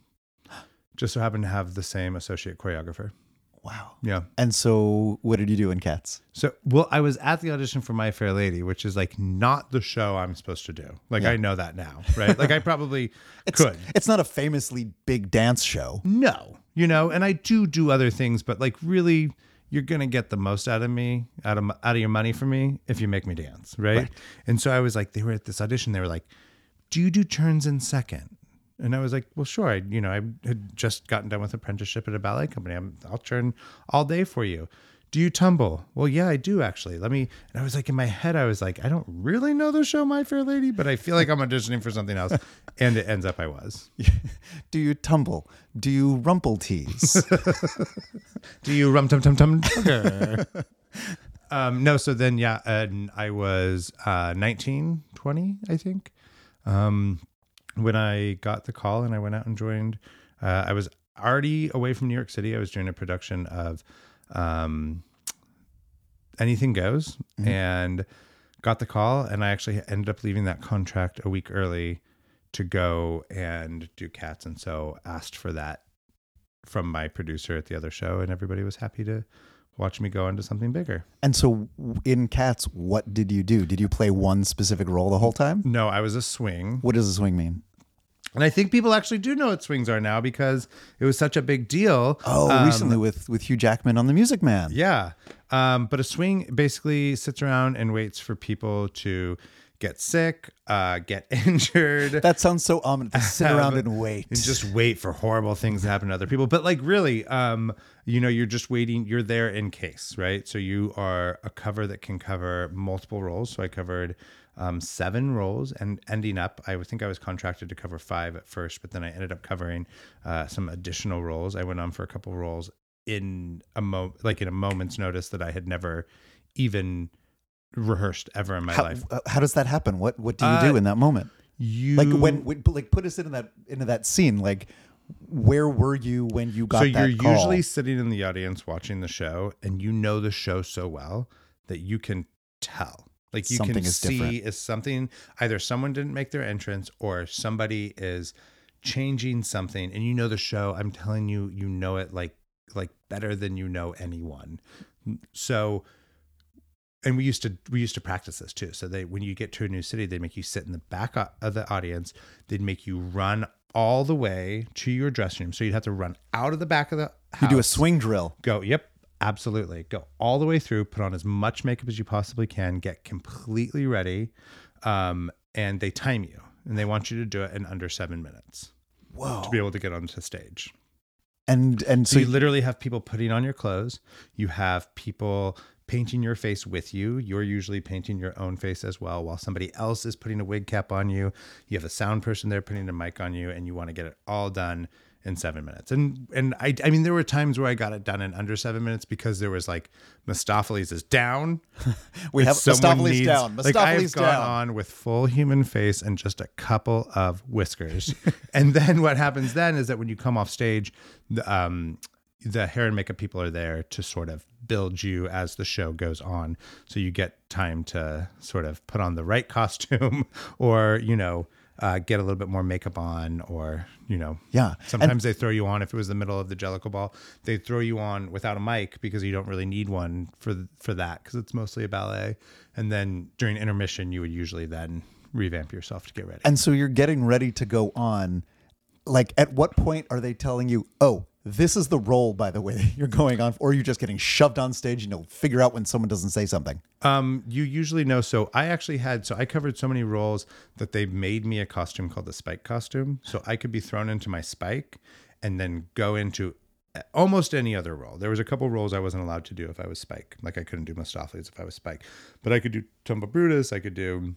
Just so happened to have the same associate choreographer. Wow. Yeah. And so what did you do in Cats? So, well, I was at the audition for My Fair Lady, which is like not the show I'm supposed to do. Like, I know that now, right? like, I probably could. It's not a famously big dance show. No, you know, and I do do other things, but like, really, you're gonna get the most out of me, out of out of your money for me, if you make me dance, right? And so I was like, they were at this audition. They were like, "Do you do turns in second? And I was like, "Well, sure." I, you know, I had just gotten done with apprenticeship at a ballet company. I'm, I'll turn all day for you. Do you tumble? Well, yeah, I do actually. Let me. And I was like, in my head, I was like, I don't really know the show My Fair Lady, but I feel like I'm auditioning for something else. And it ends up I was. Do you tumble? Do you rumple tease? Do you rum tum tum tum? Um, no, so then yeah, and I was uh, 19, 20, I think, um, when I got the call and I went out and joined. Uh, I was already away from New York City. I was doing a production of um, Anything Goes, and got the call, and I actually ended up leaving that contract a week early to go and do cats, and so asked for that from my producer at the other show, and everybody was happy to watch me go into something bigger. And so in Cats, what did you do? Did you play one specific role the whole time? No, I was a swing. What does a swing mean? And I think people actually do know what swings are now because it was such a big deal. Oh, Um, recently with with Hugh Jackman on The Music Man. Yeah. Um, but a swing basically sits around and waits for people to get sick, uh, get injured. That sounds so ominous. To sit around and wait. and just wait for horrible things to happen to other people. But like really, um, you know, you're just waiting. You're there in case, right? So you are a cover that can cover multiple roles. So I covered um, seven roles, and ending up, I think I was contracted to cover five at first, but then I ended up covering uh, some additional roles. I went on for a couple roles in a mo like in a moment's notice that I had never even rehearsed ever in my how, life. uh, how does that happen? What what do you Uh, do in that moment? You Like when, when like put us into that into that scene. Like where were you when you got so you're call? usually sitting in the audience watching the show and you know the show so well that you can tell like you Something can is see different. is something either someone didn't make their entrance or somebody is changing something. And you know the show. I'm telling you you know it like like better than you know anyone. So and we used to we used to practice this too. So they when you get to a new city they make you sit in the back of the audience. They'd make you run all the way to your dressing room. So you'd have to run out of the back of the house you do a swing drill. go yep absolutely go all the way through put on as much makeup as you possibly can get completely ready um, and they time you and they want you to do it in under seven minutes Whoa. to be able to get onto the stage And and so so you literally have people putting on your clothes. You have people painting your face with you. You're usually painting your own face as well while somebody else is putting a wig cap on you. You have a sound person there putting a mic on you and you want to get it all done in 7 minutes. And and I I mean there were times where I got it done in under 7 minutes because there was like Mistoffelees is down. we have Mistoffelees needs- down. Like I've Mistoffelees gone on with full human face and just a couple of whiskers, and then what happens then is that when you come off stage, the, um, the hair and makeup people are there to sort of build you as the show goes on, so you get time to sort of put on the right costume, or you know. Uh, get a little bit more makeup on, or you know, Yeah. Sometimes they throw you on if it was the middle of the Jellicle Ball. They throw you on without a mic because you don't really need one for for that because it's mostly a ballet. And then during intermission, you would usually then revamp yourself to get ready. And so you're getting ready to go on. Like, at what point are they telling you, oh, this is the role, by the way, that you're going on? Or you're just getting shoved on stage, you know, figure out when someone doesn't say something? Um, you usually know. So I actually had. So I covered so many roles that they made me a costume called the Spike costume. So I could be thrown into my Spike, and then go into almost any other role. There was a couple roles I wasn't allowed to do if I was Spike. Like I couldn't do Mistoffelees if I was Spike, but I could do Tumblebrutus. I could do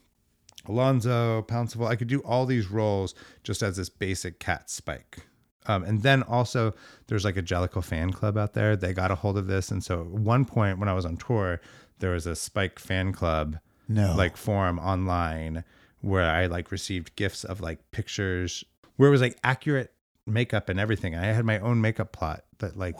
Alonzo, Pouncival. I could do all these roles just as this basic cat Spike. Um, and then also, there's like a Jellicle fan club out there. They got a hold of this, and so at one point when I was on tour, there was a Spike fan club No. like forum online where I like received gifts of like pictures where it was like accurate makeup and everything. I had my own makeup plot that like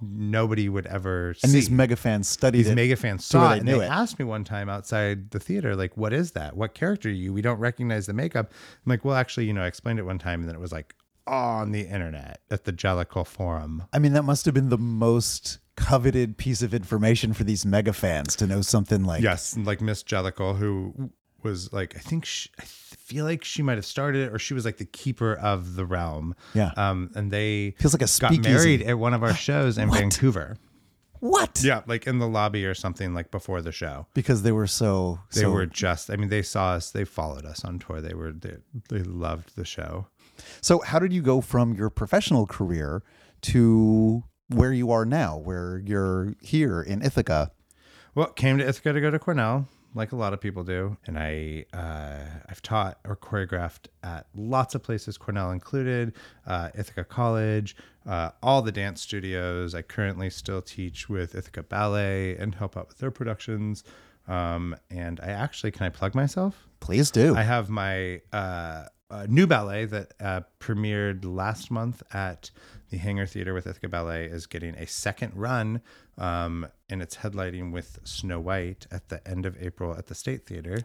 nobody would ever And see. these mega fans studied These it. mega fans saw they it and they it. asked me one time outside the theater, like, what is that? What character are you? We don't recognize the makeup. I'm like, well, actually, you know, I explained it one time and then it was like on the internet at the Jellicle forum. I mean, that must have been the most coveted piece of information for these mega fans to know something like Yes, like Miss Jellicle, who was like, I think she, I feel like she might have started it, or she was like the keeper of the realm. Yeah. Um, and they Feels like a got married at one of our shows in Vancouver. what? Yeah, like in the lobby or something, like before the show. Because they were so They so, were just, I mean, they saw us, they followed us on tour. They were, they, they loved the show. So how did you go from your professional career to where you are now, where you're here in Ithaca? Well, came to Ithaca to go to Cornell, like a lot of people do, and I uh, I've taught or choreographed at lots of places, Cornell included, uh, Ithaca College, uh, all the dance studios. I currently still teach with Ithaca Ballet and help out with their productions. Um, and I actually can I plug myself? Please do. I have my uh, new ballet that uh, premiered last month at the Hangar Theater with Ithaca Ballet is getting a second run, um, and it's headlighting with Snow White at the end of April at the State Theater.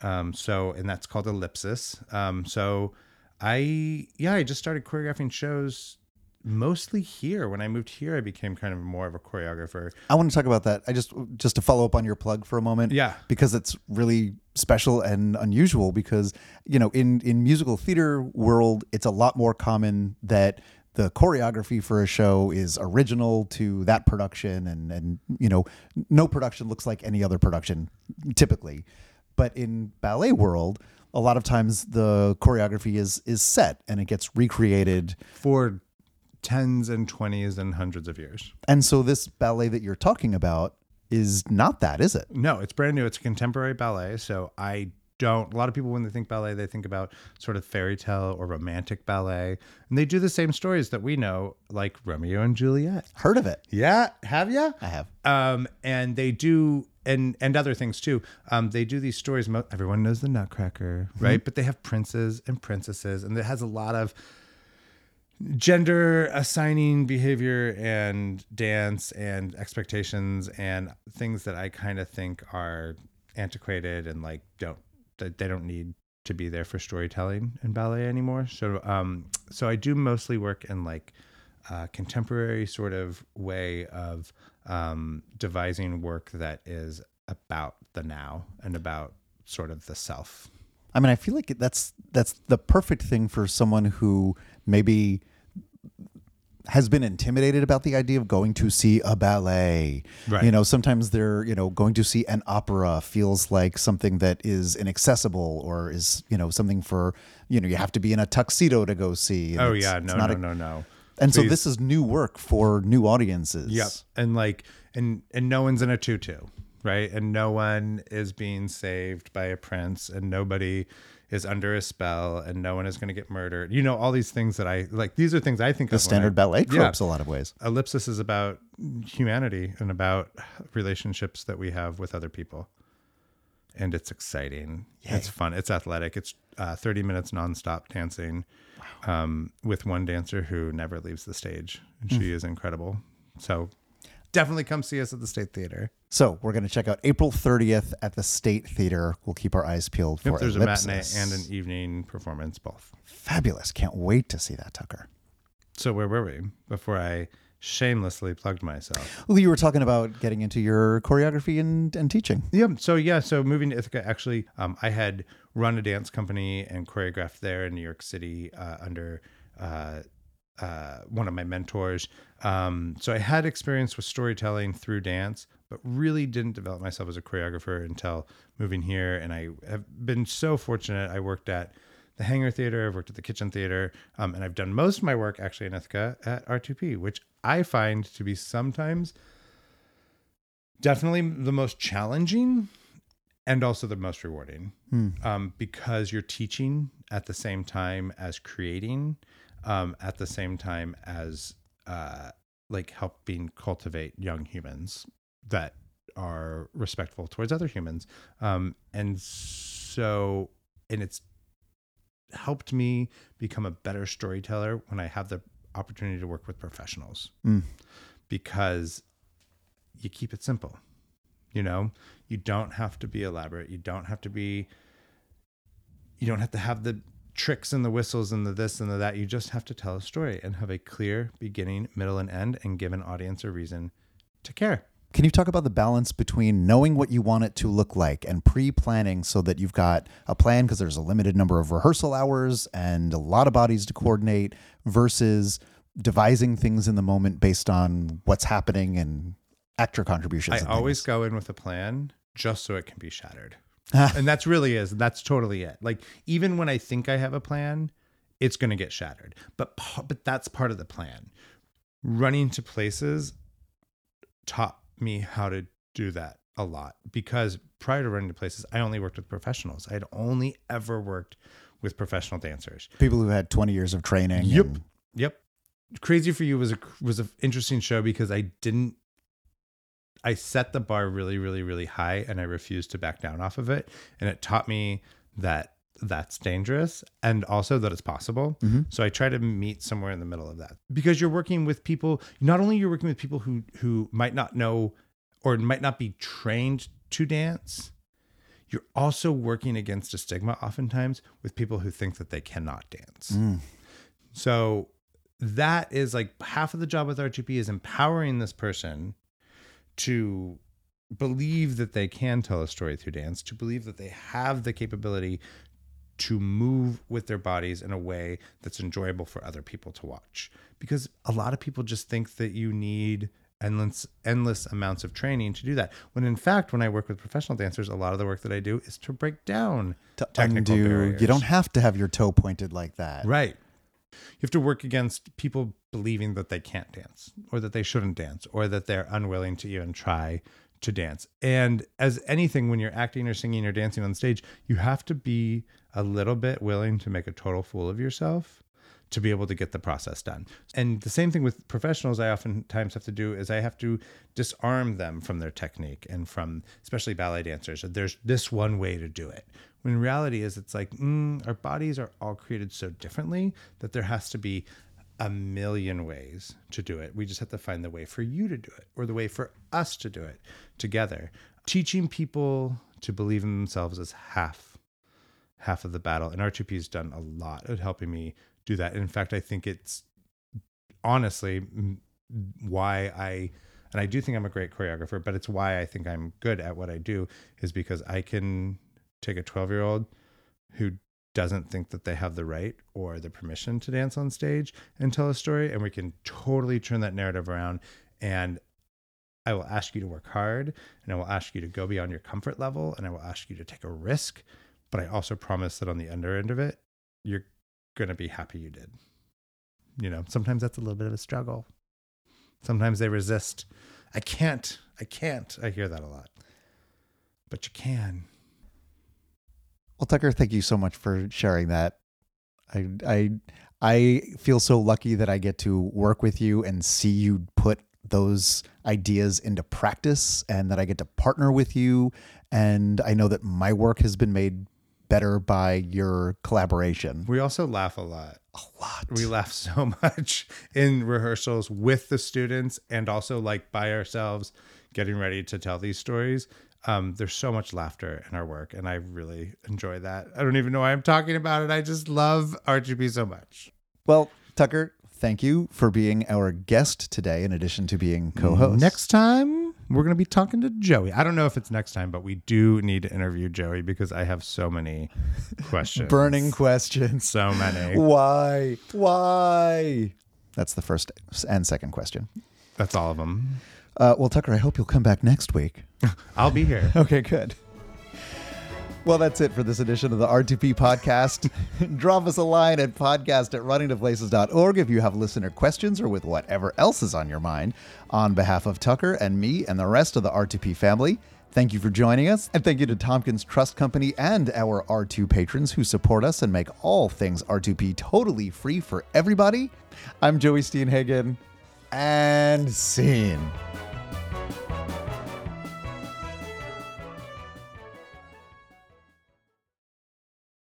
Um, so, and that's called Ellipsis. Um, so, I yeah, I just started choreographing shows mostly here. When I moved here, I became kind of more of a choreographer. I want to talk about that. I just just to follow up on your plug for a moment. Yeah. Because it's really special and unusual because, you know, in in musical theater world, it's a lot more common that the choreography for a show is original to that production and and you know, no production looks like any other production typically. But in ballet world, a lot of times the choreography is is set and it gets recreated for tens and twenties and hundreds of years. And so this ballet that you're talking about is not that, is it? No, it's brand new. It's a contemporary ballet. So I don't a lot of people when they think ballet they think about sort of fairy tale or romantic ballet and they do the same stories that we know like romeo and juliet Heard of it? yeah have you I have. um and they do and and other things too um they do these stories everyone knows the nutcracker right but they have princes and princesses and it has a lot of gender assigning behavior and dance and expectations and things that i kind of think are antiquated and like don't that they don't need to be there for storytelling in ballet anymore so um so i do mostly work in like uh, contemporary sort of way of um, devising work that is about the now and about sort of the self. I mean, I feel like that's that's the perfect thing for someone who maybe has been intimidated about the idea of going to see a ballet. Right. You know, sometimes they're, you know, going to see an opera feels like something that is inaccessible or is, you know, something for, you know, you have to be in a tuxedo to go see. and Oh it's- yeah, no, not no, a- no, no. And so this is new work for new audiences. Yep. And like and and no one's in a tutu, right? And no one is being saved by a prince and nobody is under a spell and no one is going to get murdered. You know all these things that I like these are things I think The I- standard ballet Yeah. tropes a lot of ways. Ellipsis is about humanity and about relationships that we have with other people. And it's exciting. It's fun. It's athletic. It's uh, 30 minutes nonstop dancing um, with one dancer who never leaves the stage. And she is incredible. So definitely come see us at the State Theater. So we're going to check out April 30th at the State Theater. We'll keep our eyes peeled for Yep, there's Ellipsis. a matinee and an evening performance, both. Fabulous. Can't wait to see that, Tucker. So where were we before I shamelessly plugged myself? Well, you were talking about getting into your choreography and, and teaching. Yeah. So yeah. So moving to Ithaca, actually, um, I had run a dance company and choreographed there in New York City uh, under uh, uh, one of my mentors. Um, so I had experience with storytelling through dance, but really didn't develop myself as a choreographer until moving here. And I have been so fortunate. I worked at the Hangar Theater, I've worked at the Kitchen Theater, um, and I've done most of my work actually in Ithaca at R2P, which I find to be sometimes definitely the most challenging and also the most rewarding um, because you're teaching at the same time as creating um, at the same time as uh, like helping cultivate young humans that are respectful towards other humans. Um, and so and it's helped me become a better storyteller when i have the opportunity to work with professionals. Mm. because you keep it simple you know? You don't have to be elaborate. You don't have to be you don't have to have the tricks and the whistles and the this and the that. You just have to tell a story and have a clear beginning middle and end and give an audience a reason to care Can you talk about the balance between knowing what you want it to look like and pre planning so that you've got a plan because there's a limited number of rehearsal hours and a lot of bodies to coordinate versus devising things in the moment based on what's happening and actor contributions? i always go in with a plan just so it can be shattered. Ah. And that's really is that's totally it. Like even when i think i have a plan it's going to get shattered. But but that's part of the plan. Running to places taught me how to do that a lot because prior to running to places i only worked with professionals i had only ever worked with professional dancers people who had 20 years of training. Yep. and- Yep. Crazy for You was a was an interesting show because I didn't I set the bar really really really high and I refused to back down off of it and it taught me that that's dangerous and also that it's possible. Mm-hmm. So I try to meet somewhere in the middle of that. Because you're working with people not only you're working with people who who might not know or might not be trained to dance, you're also working against a stigma oftentimes with people who think that they cannot dance. Mm. So that is like half of the job with R2P is empowering this person to believe that they can tell a story through dance, to believe that they have the capability to move with their bodies in a way that's enjoyable for other people to watch. Because a lot of people just think that you need endless endless amounts of training to do that. When in fact, when I work with professional dancers, a lot of the work that I do is to break down To technical undo, barriers. you don't have to have your toe pointed like that. Right. You have to work against people believing that they can't dance or that they shouldn't dance or that they're unwilling to even try to dance. And as anything, when you're acting or singing or dancing on stage, you have to be a little bit willing to make a total fool of yourself to be able to get the process done. And the same thing with professionals, I oftentimes have to do is I have to disarm them from their technique and from especially ballet dancers. There's this one way to do it. When reality is, it's like mm, our bodies are all created so differently that there has to be a million ways to do it. We just have to find the way for you to do it or the way for us to do it together. Teaching people to believe in themselves is half half of the battle and R2P has done a lot at helping me do that. In fact, I think it's honestly why I and I do think I'm a great choreographer, but it's why I think I'm good at what I do is because I can take a 12 year old who doesn't think that they have the right or the permission to dance on stage and tell a story, and we can totally turn that narrative around. And I will ask you to work hard, and I will ask you to go beyond your comfort level, and I will ask you to take a risk. But I also promise that on the under end of it, you're going to be happy you did. You know, sometimes that's a little bit of a struggle. Sometimes they resist. I can't. I can't. I hear that a lot. But you can. Well, Tucker, thank you so much for sharing that. I I I feel so lucky that I get to work with you and see you put those ideas into practice and that I get to partner with you and I know that my work has been made better by your collaboration. We also laugh a lot. A lot. We laugh so much in rehearsals with the students and also like by ourselves getting ready to tell these stories. Um, there's so much laughter in our work, and I really enjoy that. I don't even know why I'm talking about it. I just love R2P so much. Well, Tucker, thank you for being our guest today in addition to being co-host. Next time, we're going to be talking to Joey. I don't know if it's next time, but we do need to interview Joey because I have so many questions. burning questions. So many. Why? Why? That's the first and second question. That's all of them. Uh, well, Tucker, I hope you'll come back next week. I'll be here. Okay, good. Well, that's it for this edition of the R2P podcast. Drop us a line at podcast at runningtoplaces.org if you have listener questions or with whatever else is on your mind. On behalf of Tucker and me and the rest of the R2P family, thank you for joining us. And thank you to Tompkins Trust Company and our R2Patrons who support us and make all things R2P totally free for everybody. I'm Joey Steenhagen, and scene.